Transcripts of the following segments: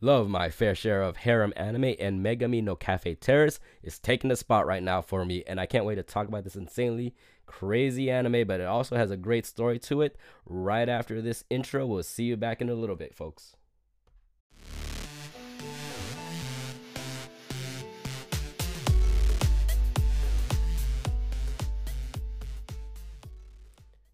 love my fair share of harem anime, and Megami no Cafe Terrace is taking the spot right now for me. And I can't wait to talk about this insanely crazy anime, but it also has a great story to it. Right after this intro, we'll see you back in a little bit, folks.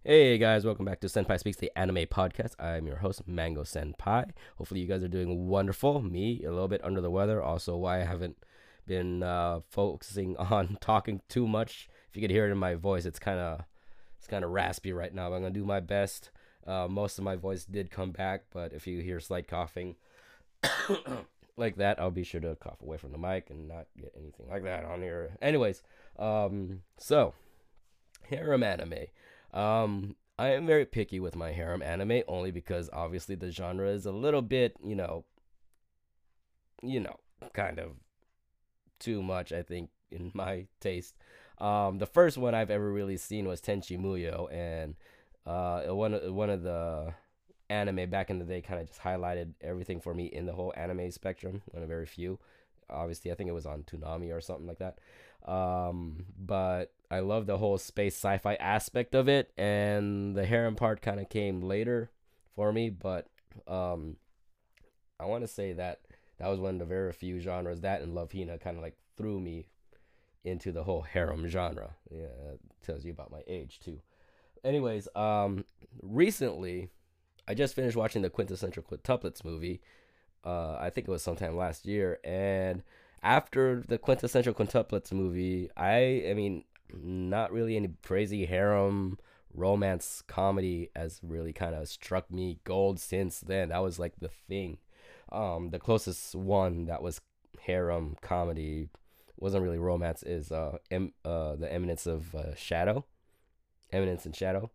Hey guys, welcome back to Senpai Speaks, the anime podcast. I'm your host, Mango Senpai. Hopefully, you guys are doing wonderful. Me, a little bit under the weather. Also, why I haven't been uh, focusing on talking too much. If you could hear it in my voice, it's kind of it's kind of raspy right now. But I'm gonna do my best. Uh, most of my voice did come back, but if you hear slight coughing like that, I'll be sure to cough away from the mic and not get anything like that on here. Anyways, um, so harem anime. Um, I am very picky with my harem anime only because obviously the genre is a little bit, you know, you know, kind of too much, I think, in my taste. Um, the first one I've ever really seen was Tenchi Muyo, and uh, one one of the anime back in the day kind of just highlighted everything for me in the whole anime spectrum. One of very few. Obviously, I think it was on Toonami or something like that. Um, but I love the whole space sci-fi aspect of it, and the harem part kind of came later for me. But um, I want to say that that was one of the very few genres that and Love Hina kind of like threw me into the whole harem genre. Yeah, tells you about my age too. Anyways, um, recently I just finished watching the quintessential quintuplets movie. Uh, I think it was sometime last year, and after the quintessential quintuplets movie, I I mean, not really any crazy harem romance comedy has really kind of struck me gold since then. That was like the thing. Um, the closest one that was harem comedy wasn't really romance is uh, em- uh the Eminence of uh, Shadow, Eminence and Shadow.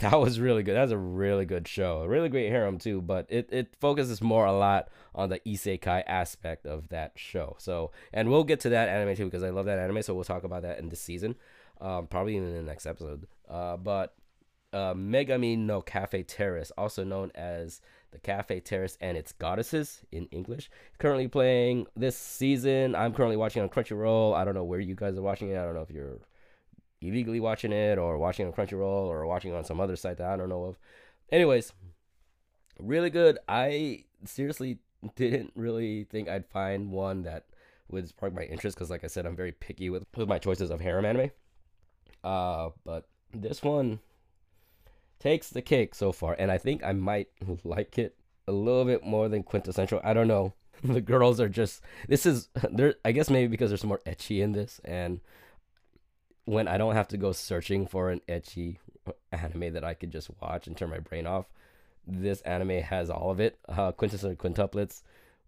That was really good. That was a really good show. A really great harem too, but it, it focuses more a lot on the isekai aspect of that show. So, and we'll get to that anime too because I love that anime. So we'll talk about that in this season, um, probably in the next episode. Uh, but uh, Megami no Cafe Terrace, also known as the Cafe Terrace and its Goddesses in English, currently playing this season. I'm currently watching on Crunchyroll. I don't know where you guys are watching it. I don't know if you're illegally watching it or watching on Crunchyroll or watching on some other site that I don't know of. Anyways, really good. I seriously didn't really think I'd find one that would spark my interest because, like I said, I'm very picky with, with my choices of harem anime. Uh, but this one takes the cake so far, and I think I might like it a little bit more than quintessential. I don't know. the girls are just this is there. I guess maybe because there's more ecchi in this, and when I don't have to go searching for an ecchi anime that I could just watch and turn my brain off, this anime has all of it. Uh, Quintuplets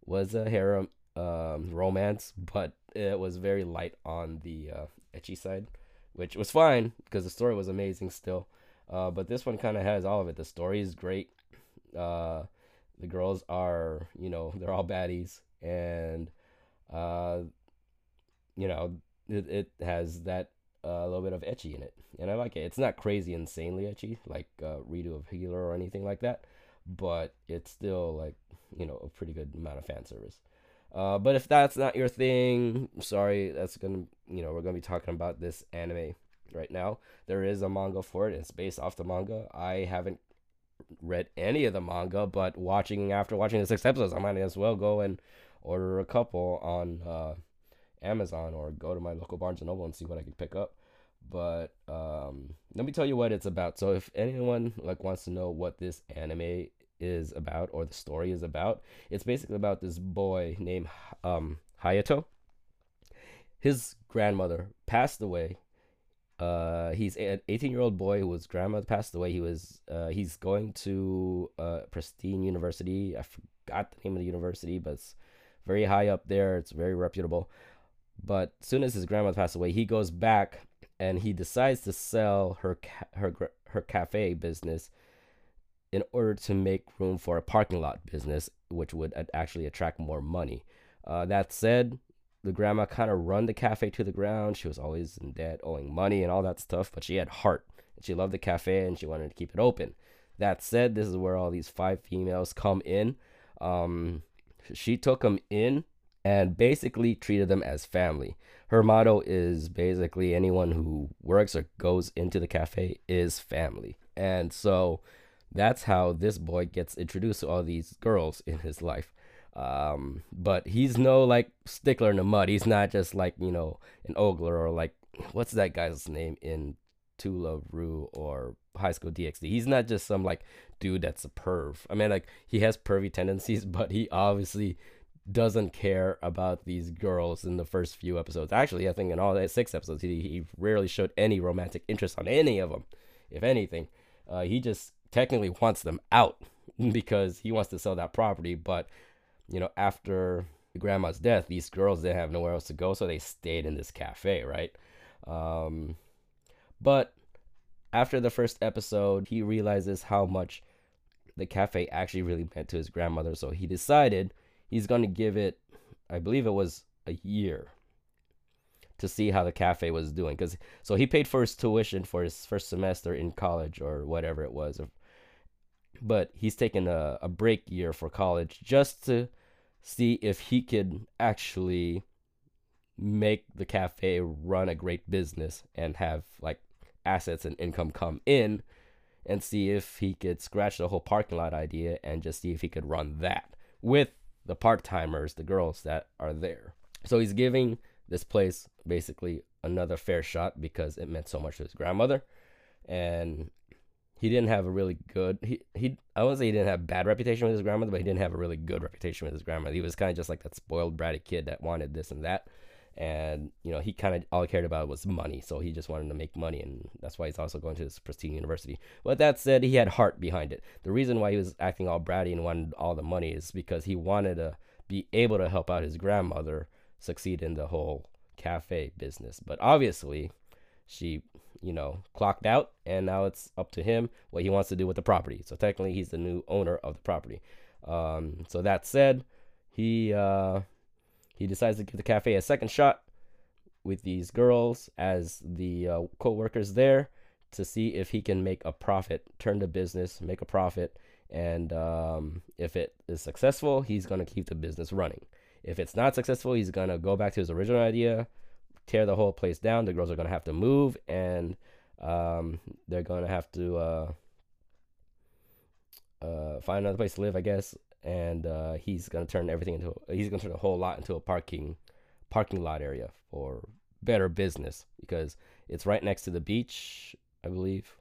was a harem um, romance, but it was very light on the uh, ecchi side, which was fine because the story was amazing still. Uh, but this one kind of has all of it. The story is great. Uh, the girls are, you know, they're all baddies, and uh, you know, it, it has that a little bit of ecchi in it, and I like it. It's not crazy insanely ecchi like uh, Redo of Healer or anything like that, but it's still like you know a pretty good amount of fan service. Uh, but if that's not your thing, sorry, that's gonna you know we're gonna be talking about this anime right now. There is a manga for it. It's based off the manga. I haven't read any of the manga, but watching after watching the six episodes, I might as well go and order a couple on uh, Amazon or go to my local Barnes and Noble and see what I can pick up. But um, let me tell you what it's about. So if anyone like wants to know what this anime is about or the story is about, it's basically about this boy named um, Hayato. His grandmother passed away. Uh, he's an 18 year old boy whose grandmother passed away. He was uh, he's going to uh, pristine university. I forgot the name of the university, but it's very high up there. It's very reputable. But soon as his grandmother passed away, he goes back and he decides to sell her ca- her her cafe business in order to make room for a parking lot business, which would actually attract more money. Uh, that said, the grandma kind of run the cafe to the ground. She was always in debt, owing money and all that stuff, but she had heart. She loved the cafe and she wanted to keep it open. That said, this is where all these five females come in. Um, she took them in and basically treated them as family. Her motto is basically anyone who works or goes into the cafe is family. And so that's how this boy gets introduced to all these girls in his life. Um, but he's no like stickler in the mud. He's not just like, you know, an ogler or like what's that guy's name in To Love-Ru or High School DxD. He's not just some like dude that's a perv. I mean, like he has pervy tendencies, but he obviously doesn't care about these girls in the first few episodes. Actually, I think in all that six episodes, he, he rarely showed any romantic interest on any of them. If anything, uh, he just technically wants them out because he wants to sell that property. But you know, after grandma's death, these girls didn't have nowhere else to go, so they stayed in this cafe, right? Um, but after the first episode, he realizes how much the cafe actually really meant to his grandmother. So he decided he's going to give it, I believe it was a year to see how the cafe was doing. Cause so he paid for his tuition for his first semester in college or whatever it was. But he's taken a, a break year for college just to see if he could actually make the cafe run a great business and have like assets and income come in and see if he could scratch the whole parking lot idea and just see if he could run that with the part timers, the girls that are there. So he's giving this place basically another fair shot because it meant so much to his grandmother. And he didn't have a really good he he I wouldn't say he didn't have bad reputation with his grandmother, but he didn't have a really good reputation with his grandmother. He was kind of just like that spoiled bratty kid that wanted this and that and you know he kind of all he cared about was money so he just wanted to make money and that's why he's also going to this pristine university. But that said he had heart behind it. The reason why he was acting all bratty and wanted all the money is because he wanted to be able to help out his grandmother succeed in the whole cafe business. But obviously she you know clocked out and now it's up to him what he wants to do with the property. So technically he's the new owner of the property. Um, so that said he uh, he decides to give the cafe a second shot with these girls as the uh, co-workers there to see if he can make a profit, turn the business, make a profit, and um, if it is successful, he's gonna keep the business running. If it's not successful, he's gonna go back to his original idea, tear the whole place down. The girls are gonna have to move, and um, they're gonna have to uh, uh, find another place to live, I guess and uh, he's gonna turn everything into he's gonna turn the whole lot into a parking parking lot area for better business because it's right next to the beach, I believe.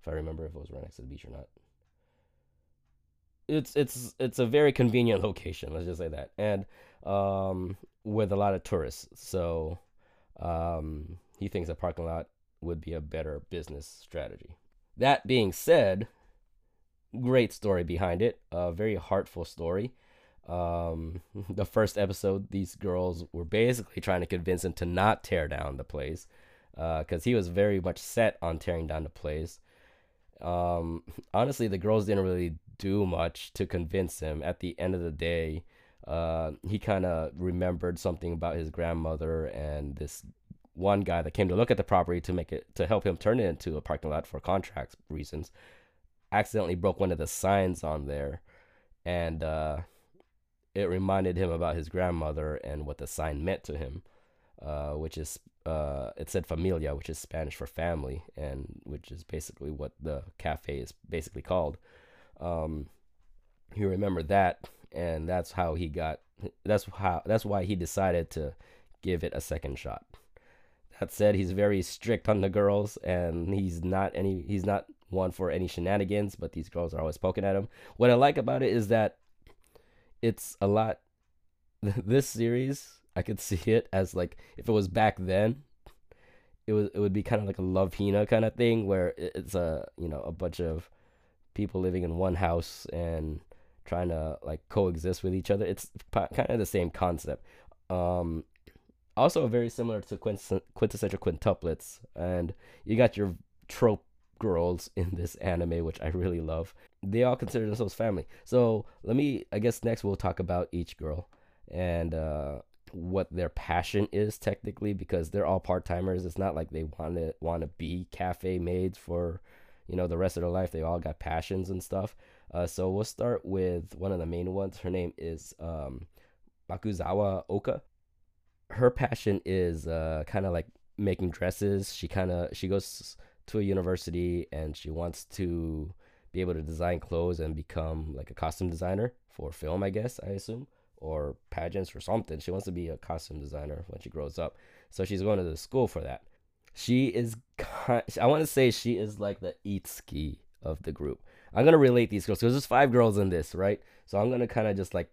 If I remember if it was right next to the beach or not. It's it's it's a very convenient location, let's just say that. And um, with a lot of tourists. So um, he thinks a parking lot would be a better business strategy. That being said, great story behind it. A very heartful story. Um, the first episode, these girls were basically trying to convince him to not tear down the place because uh, he was very much set on tearing down the place. Um, honestly, the girls didn't really do much to convince him. At the end of the day, uh, he kind of remembered something about his grandmother and this one guy that came to look at the property to make it to help him turn it into a parking lot for contract reasons accidentally broke one of the signs on there, and uh, it reminded him about his grandmother and what the sign meant to him, uh, which is uh, it said familia, which is Spanish for family, and which is basically what the cafe is basically called. Um, he remembered that, and that's how he got. That's how. That's why he decided to give it a second shot. That said, he's very strict on the girls, and he's not any. He's not one for any shenanigans, but these girls are always poking at him. What I like about it is that it's a lot. This series, I could see it as like if it was back then, it was it would be kind of like a Love Hina kind of thing where it's a you know a bunch of people living in one house and trying to like coexist with each other. It's kind of the same concept. Um, also very similar to quintessential quintuplets, and you got your trope girls in this anime, which I really love. They all consider themselves family. So let me, I guess next we'll talk about each girl and uh, what their passion is technically, because they're all part timers. It's not like they want to want to be cafe maids for, you know, the rest of their life. They all got passions and stuff. Uh, so we'll start with one of the main ones. Her name is um, Makuzawa Oka. Her passion is uh, kind of like making dresses. She kind of she goes to a university and she wants to be able to design clothes and become like a costume designer for film, I guess I assume, or pageants or something. She wants to be a costume designer when she grows up. So she's going to the school for that. She is, I want to say she is like the Itsuki of the group. I'm gonna relate these girls because there's five girls in this, right? So I'm gonna kind of just like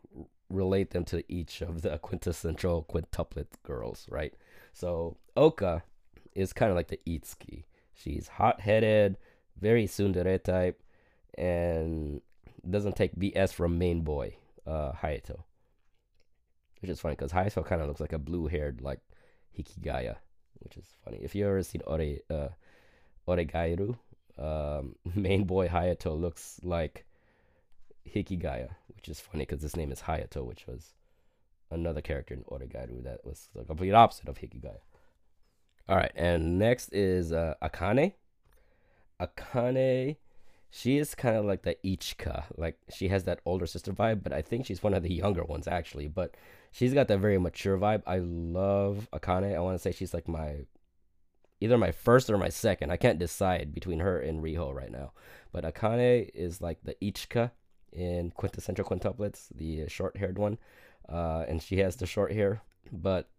relate them to each of the quintessential quintuplet girls, right? So Oka is kind of like the Itsuki. She's hot headed, very tsundere type, and doesn't take BS from main boy, uh, Hayato. Which is funny because Hayato kind of looks like a blue haired, like Hikigaya, which is funny. If you ever seen Ore, uh, Oregairu, um, main boy Hayato looks like Hikigaya, which is funny because his name is Hayato, which was another character in Oregairu that was the complete opposite of Hikigaya. All right, and next is uh, Akane. Akane, she is kind of like the Ichika. Like she has that older sister vibe, but I think she's one of the younger ones actually. But she's got that very mature vibe. I love Akane. I want to say she's like my either my first or my second. I can't decide between her and Riho right now. But Akane is like the Ichika in quintessential quintuplets, the short haired one. Uh, and she has the short hair, but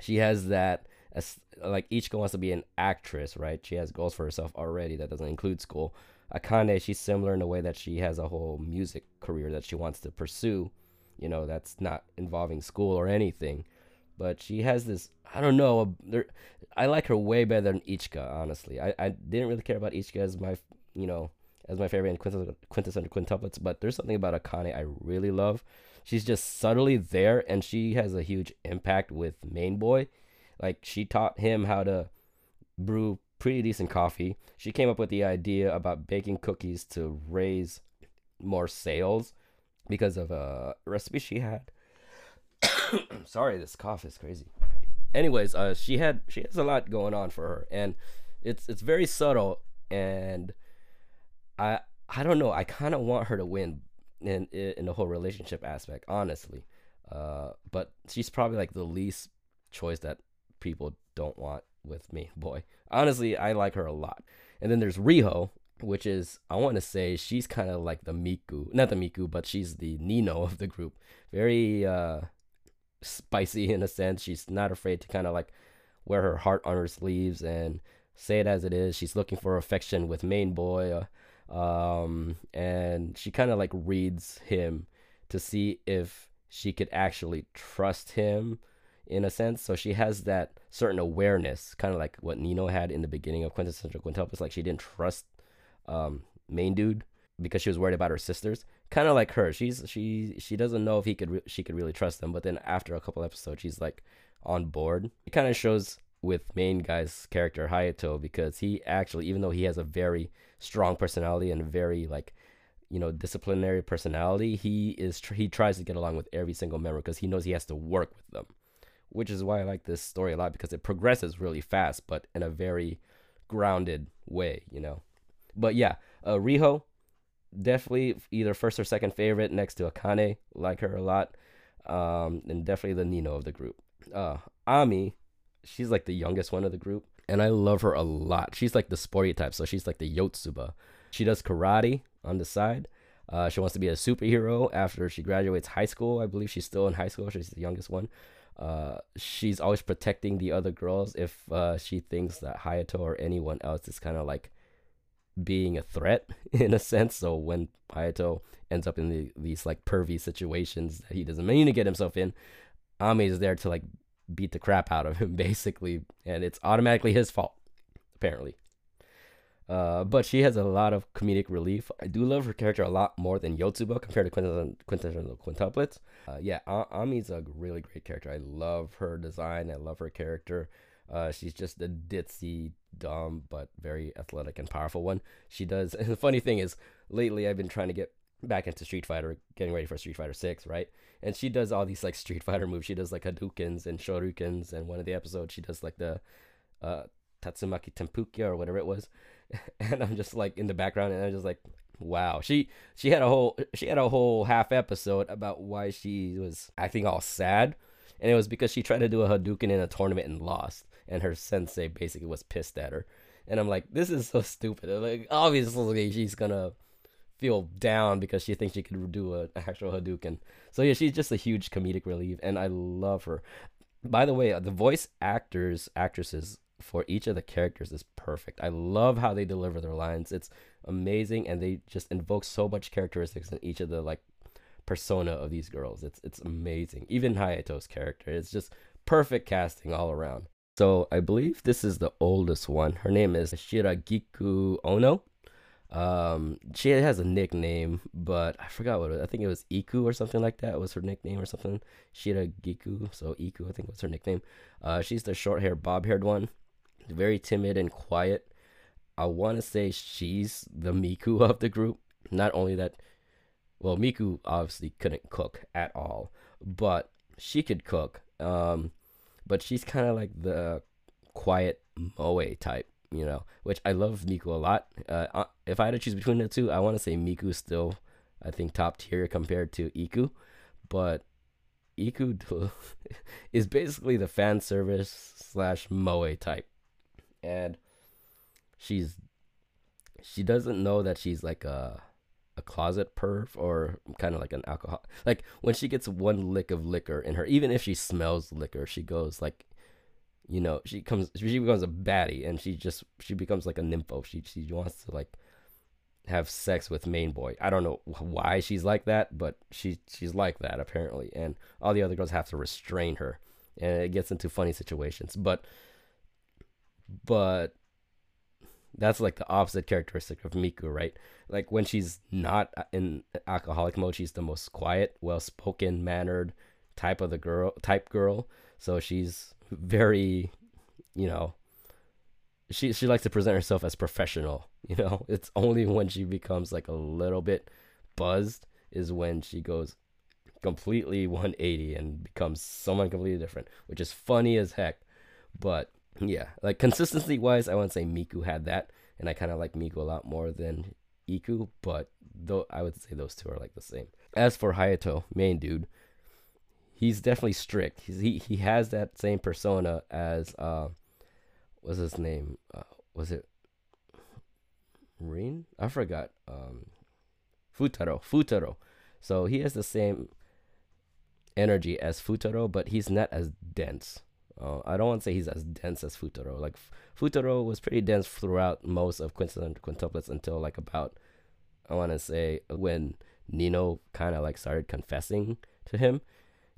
she has that as like Ichika wants to be an actress, right? She has goals for herself already that doesn't include school. Akane, she's similar in the way that she has a whole music career that she wants to pursue, you know, that's not involving school or anything. But she has this, I don't know, there, I like her way better than Ichika, honestly. I, I didn't really care about Ichika as my, you know, as my favorite in quintessential, quintessential quintuplets, but there's something about Akane I really love. She's just subtly there, and she has a huge impact with Main Boy. Like she taught him how to brew pretty decent coffee. She came up with the idea about baking cookies to raise more sales because of a recipe she had. Sorry, this cough is crazy. Anyways, uh, she had she has a lot going on for her, and it's it's very subtle, and I I don't know. I kind of want her to win in in the whole relationship aspect, honestly. Uh, but she's probably like the least choice that people don't want with me, boy. Honestly, I like her a lot. And then there's Riho, which is I want to say she's kind of like the Miku, not the Miku, but she's the Nino of the group. Very uh spicy in a sense. She's not afraid to kind of like wear her heart on her sleeves and say it as it is. She's looking for affection with main boy, uh, um, and she kind of like reads him to see if she could actually trust him in a sense. So she has that certain awareness, kind of like what Nino had in the beginning of Quintessential Quintuplets. Like she didn't trust um, main dude because she was worried about her sisters. Kind of like her, she's she she doesn't know if he could re- she could really trust them. But then after a couple episodes, she's like on board. It kind of shows with main guy's character Hayato because he actually, even though he has a very strong personality and very like you know disciplinary personality, he is tr- he tries to get along with every single member because he knows he has to work with them which is why I like this story a lot because it progresses really fast, but in a very grounded way, you know. But yeah, uh, Riho, definitely either first or second favorite next to Akane. Like her a lot, um, and definitely the Nino of the group. Uh, Ami, she's like the youngest one of the group, and I love her a lot. She's like the sporty type, so she's like the Yotsuba. She does karate on the side. Uh, she wants to be a superhero after she graduates high school. I believe she's still in high school. She's the youngest one uh, she's always protecting the other girls if uh, she thinks that Hayato or anyone else is kind of like being a threat in a sense. So when Hayato ends up in the, these like pervy situations that he doesn't mean to get himself in, Ami is there to like beat the crap out of him basically, and it's automatically his fault apparently. Uh, but she has a lot of comedic relief. I do love her character a lot more than Yotsuba compared to quintessential quintuplets. Uh, yeah, Ami's a really great character. I love her design. I love her character. Uh, she's just a ditzy, dumb, but very athletic and powerful one. She does. And the funny thing is, lately I've been trying to get back into Street Fighter, getting ready for Street Fighter Six, right? And she does all these like Street Fighter moves. She does like Hadoukens and Shoryukens, and one of the episodes she does like the uh, Tatsumaki Tempukia or whatever it was. and I'm just like in the background, and I'm just like, wow. She she had a whole she had a whole half episode about why she was acting all sad, and it was because she tried to do a Hadouken in a tournament and lost, and her sensei basically was pissed at her. And I'm like, this is so stupid. Like obviously she's gonna feel down because she thinks she could do an actual Hadouken. So yeah, she's just a huge comedic relief, and I love her. By the way, the voice actors, actresses for each of the characters is perfect. I love how they deliver their lines. It's amazing, and they just invoke so much characteristics in each of the like persona of these girls. It's it's amazing. Even Hayato's character, it's just perfect casting all around. So I believe this is the oldest one. Her name is Shiragiku Ono. Um, she has a nickname, but I forgot what it was. I think it was Iku or something like that was her nickname or something. Shiragiku, so Iku I think was her nickname. Uh, she's the short hair, bob haired one, very timid and quiet. I want to say she's the Miku of the group. Not only that, well, Miku obviously couldn't cook at all, but she could cook. Um, but she's kind of like the quiet moe type you know, which I love Miku a lot. Uh, if I had to choose between the two, I want to say Miku still, I think top tier compared to Iku, but Iku is basically the fan service slash moe type, and she's she doesn't know that she's like a a closet perv or kind of like an alcohol. Like when she gets one lick of liquor in her, even if she smells liquor, she goes like you know she comes she becomes a baddie and she just she becomes like a nympho she she wants to like have sex with main boy i don't know why she's like that but she she's like that apparently and all the other girls have to restrain her and it gets into funny situations but but that's like the opposite characteristic of Miku, right? Like when she's not in alcoholic mode, she's the most quiet, well-spoken, mannered type of the girl, type girl. So she's very, you know, she she likes to present herself as professional. You know, it's only when she becomes like a little bit buzzed is when she goes completely 180 and becomes someone completely different, which is funny as heck. But yeah, like consistency wise, I wouldn't say Miku had that, and I kind of like Miku a lot more than Iku, but though I would say those two are like the same. As for Hayato, main dude, he's definitely strict. He's, he he has that same persona as uh, what's his name? Uh, was it Rin? I forgot. Um, Futaro. Futaro. So he has the same energy as Futaro, but he's not as dense. Uh, I don't want to say he's as dense as Futaro. Like Futaro was pretty dense throughout most of Quintet Quintuplets until like about I want to say when Nino kind of like started confessing to him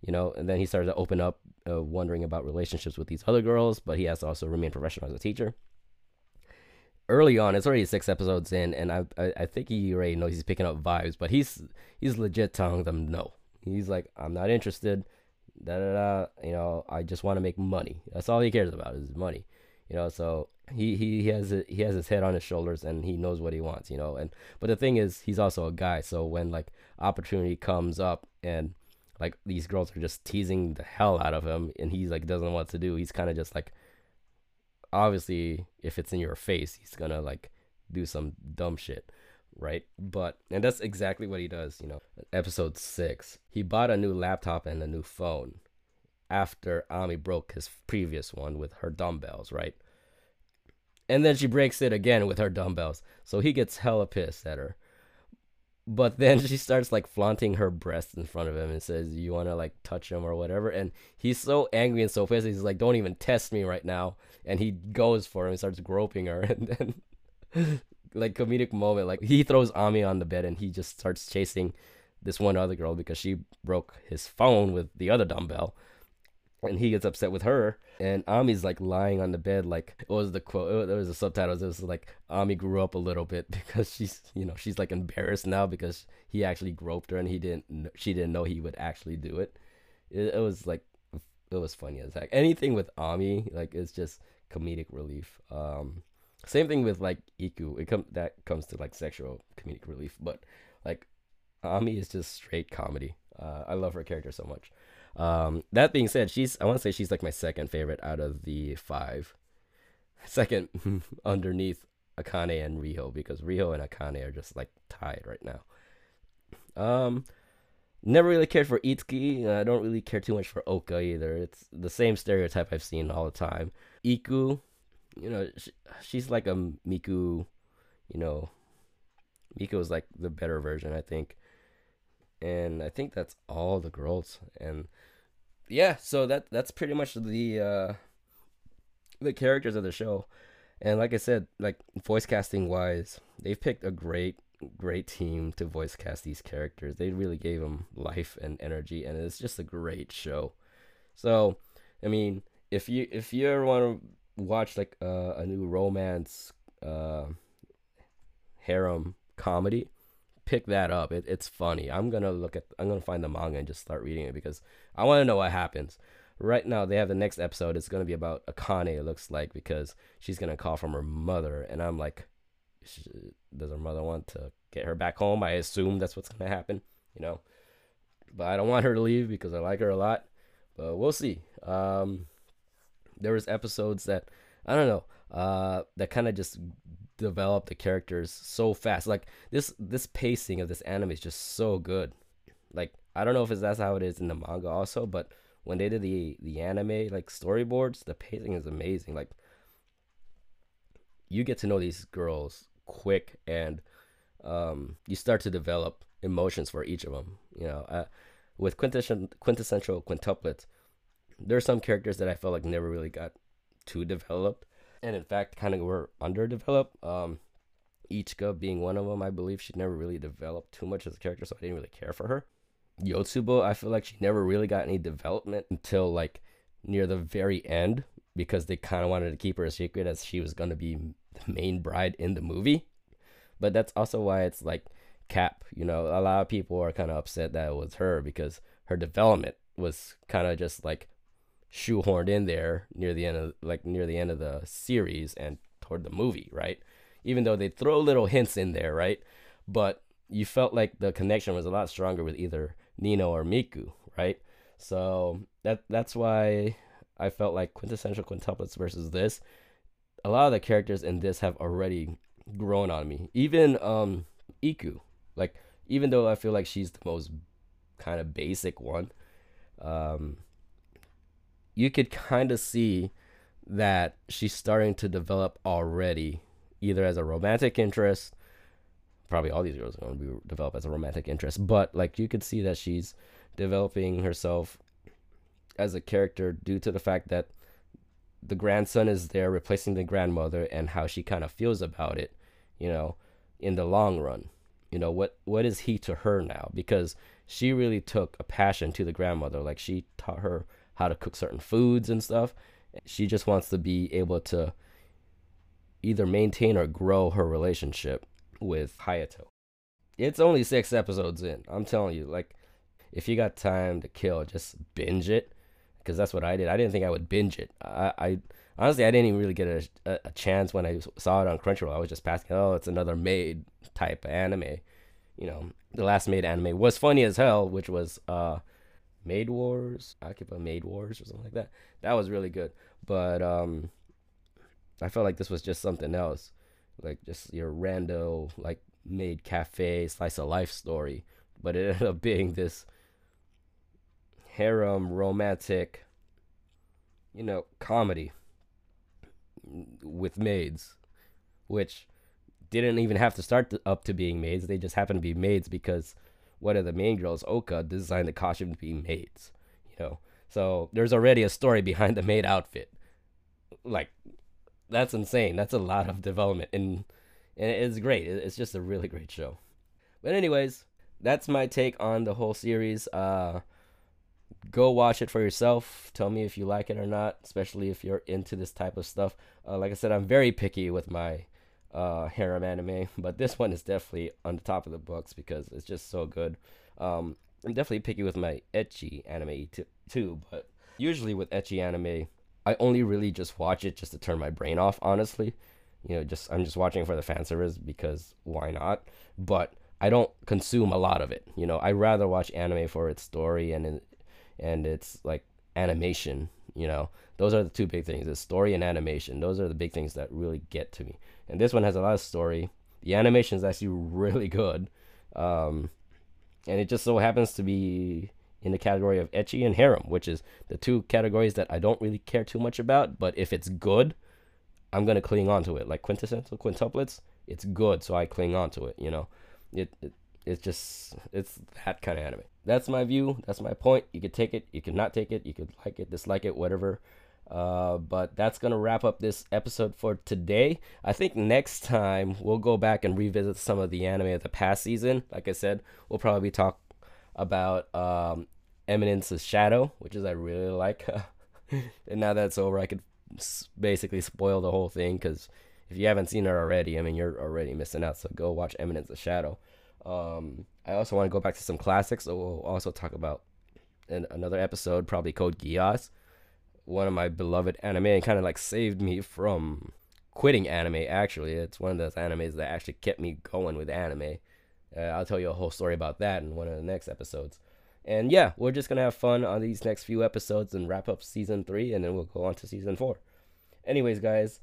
you know, and then he started to open up, uh, wondering about relationships with these other girls, but he has to also remain professional as a teacher. Early on, it's already six episodes in, and I, I, I think he already knows he's picking up vibes, but he's he's legit telling them no. He's like, I'm not interested. Da da da. You know, I just want to make money. That's all he cares about is money. You know, so he he, has a, he has his head on his shoulders and he knows what he wants. You know, and but the thing is, he's also a guy. So when like opportunity comes up and like these girls are just teasing the hell out of him and he's like doesn't know what to do he's kind of just like obviously if it's in your face he's gonna like do some dumb shit right but and that's exactly what he does you know episode six he bought a new laptop and a new phone after ami broke his previous one with her dumbbells right and then she breaks it again with her dumbbells so he gets hella pissed at her but then she starts like flaunting her breasts in front of him and says, "You want to like touch him or whatever." And he's so angry and so pissed. He's like, "Don't even test me right now." And he goes for him and starts groping her. And then, like comedic moment, like he throws Ami on the bed and he just starts chasing this one other girl because she broke his phone with the other dumbbell. And he gets upset with her and ami's like lying on the bed like what was the quote? There was the subtitles. it was like ami grew up a little bit because she's you know she's like embarrassed now because he actually groped her and he didn't she didn't know he would actually do it. It, it was like it was funny as heck. Anything with ami like it's just comedic relief. Um same thing with like iku it come that comes to like sexual comedic relief but like ami is just straight comedy uh, i love her character so much um, that being said, she's I want to say she's like my second favorite out of the five. Second underneath Akane and Riho because Riho and Akane are just like tied right now. Um, never really cared for Itsuki. I don't really care too much for Oka either. It's the same stereotype I've seen all the time. Iku, you know, she, she's like a Miku, you know, Miku is like the better version, I think. And I think that's all the girls. And yeah, so that that's pretty much the uh the characters of the show. And like I said, like voice casting wise, they've picked a great great team to voice cast these characters. They really gave them life and energy and it's just a great show. So, I mean, if you if you ever want to watch like uh, a new romance uh harem comedy, pick that up. It, it's funny. I'm gonna look at. I'm gonna find the manga and just start reading it because I want to know what happens. Right now, they have the next episode. It's gonna be about Akane. It looks like because she's gonna call from her mother, and I'm like, does her mother want to get her back home? I assume that's what's gonna happen. You know, but I don't want her to leave because I like her a lot. But we'll see. Um, there was episodes that I don't know. Uh, that kind of just develop the characters so fast. Like this this pacing of this anime is just so good. Like I don't know if it's that's how it is in the manga also, but when they did the the anime like storyboards, the pacing is amazing. Like you get to know these girls quick and um, you start to develop emotions for each of them. You know, uh, with quintessential quintessential quintuplets, there are some characters that I felt like never really got too developed and in fact kind of were underdeveloped. Um, Ichika being one of them, I believe she never really developed too much as a character, so I didn't really care for her. Yotsuba, I feel like she never really got any development until like near the very end because they kind of wanted to keep her a secret as she was going to be the main bride in the movie. But that's also why it's like Cap, you know, a lot of people are kind of upset that it was her because her development was kind of just like shoehorned in there near the end of like near the end of the series and toward the movie, right? Even though they throw little hints in there, right? But you felt like the connection was a lot stronger with either Nino or Miku, right? So that that's why I felt like quintessential quintuplets versus this. A lot of the characters in this have already grown on me. Even um Iku, like even though I feel like she's the most kind of basic one, um, you could kind of see that she's starting to develop already, either as a romantic interest. Probably all these girls are going to be develop as a romantic interest, but like you could see that she's developing herself as a character due to the fact that the grandson is there replacing the grandmother and how she kind of feels about it, you know, in the long run. You know, what what is he to her now? Because she really took a passion to the grandmother. Like she taught her how to cook certain foods and stuff. She just wants to be able to either maintain or grow her relationship with Hayato. It's only six episodes in. I'm telling you, like, if you got time to kill, just binge it, because that's what I did. I didn't think I would binge it. I, I honestly, I didn't even really get a, a, chance when I saw it on Crunchyroll. I was just passing. Oh, it's another maid type anime. You know, the last maid anime was funny as hell, which was uh, Maid Wars, Akiba Maid Wars or something like that. That was really good. But um I felt like this was just something else. Like just your rando like maid cafe slice of life story. But it ended up being this harem romantic you know, comedy with maids, which didn't even have to start up to being maids. They just happened to be maids because one of the main girls, Oka, designed the costume to be maids. You know, so there's already a story behind the maid outfit. Like, that's insane. That's a lot of development, and and it's great. It's just a really great show. But anyways, that's my take on the whole series. Uh, go watch it for yourself. Tell me if you like it or not, especially if you're into this type of stuff. Uh, like I said, I'm very picky with my uh, harem anime, but this one is definitely on the top of the books because it's just so good. Um, I'm definitely picky with my ecchi anime t- too, but usually with ecchi anime, I only really just watch it just to turn my brain off. Honestly, you know, just I'm just watching for the fan service because why not? But I don't consume a lot of it. You know, I rather watch anime for its story and and its like animation You know, those are the two big things: the story and animation. Those are the big things that really get to me. And this one has a lot of story. The animation is actually really good, um, and it just so happens to be in the category of ecchi and harem, which is the two categories that I don't really care too much about. But if it's good, I'm gonna cling on to it. Like quintessential quintuplets, it's good, so I cling on to it. You know, it, it it's just it's that kind of anime. That's my view. That's my point. You could take it, you could not take it, you could like it, dislike it, whatever. Uh, but that's gonna wrap up this episode for today. I think next time we'll go back and revisit some of the anime of the past season. Like I said, we'll probably talk about um, Eminence's Shadow, which is I really like. and now that's over, I could basically spoil the whole thing because if you haven't seen it already, I mean you're already missing out. So go watch Eminence's Shadow. Um, I also want to go back to some classics. So we'll also talk about in another episode, probably Code Geass, one of my beloved anime, and kind of like saved me from quitting anime. Actually, it's one of those animes that actually kept me going with anime. Uh, I'll tell you a whole story about that in one of the next episodes. And yeah, we're just gonna have fun on these next few episodes and wrap up season three, and then we'll go on to season four. Anyways, guys,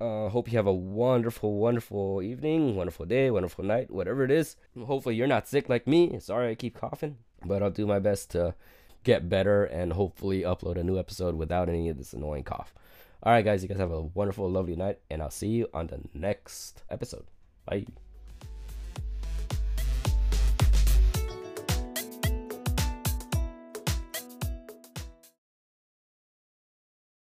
uh, hope you have a wonderful, wonderful evening, wonderful day, wonderful night, whatever it is. Hopefully, you're not sick like me. Sorry, I keep coughing, but I'll do my best to get better and hopefully upload a new episode without any of this annoying cough. All right, guys, you guys have a wonderful, lovely night, and I'll see you on the next episode. Bye.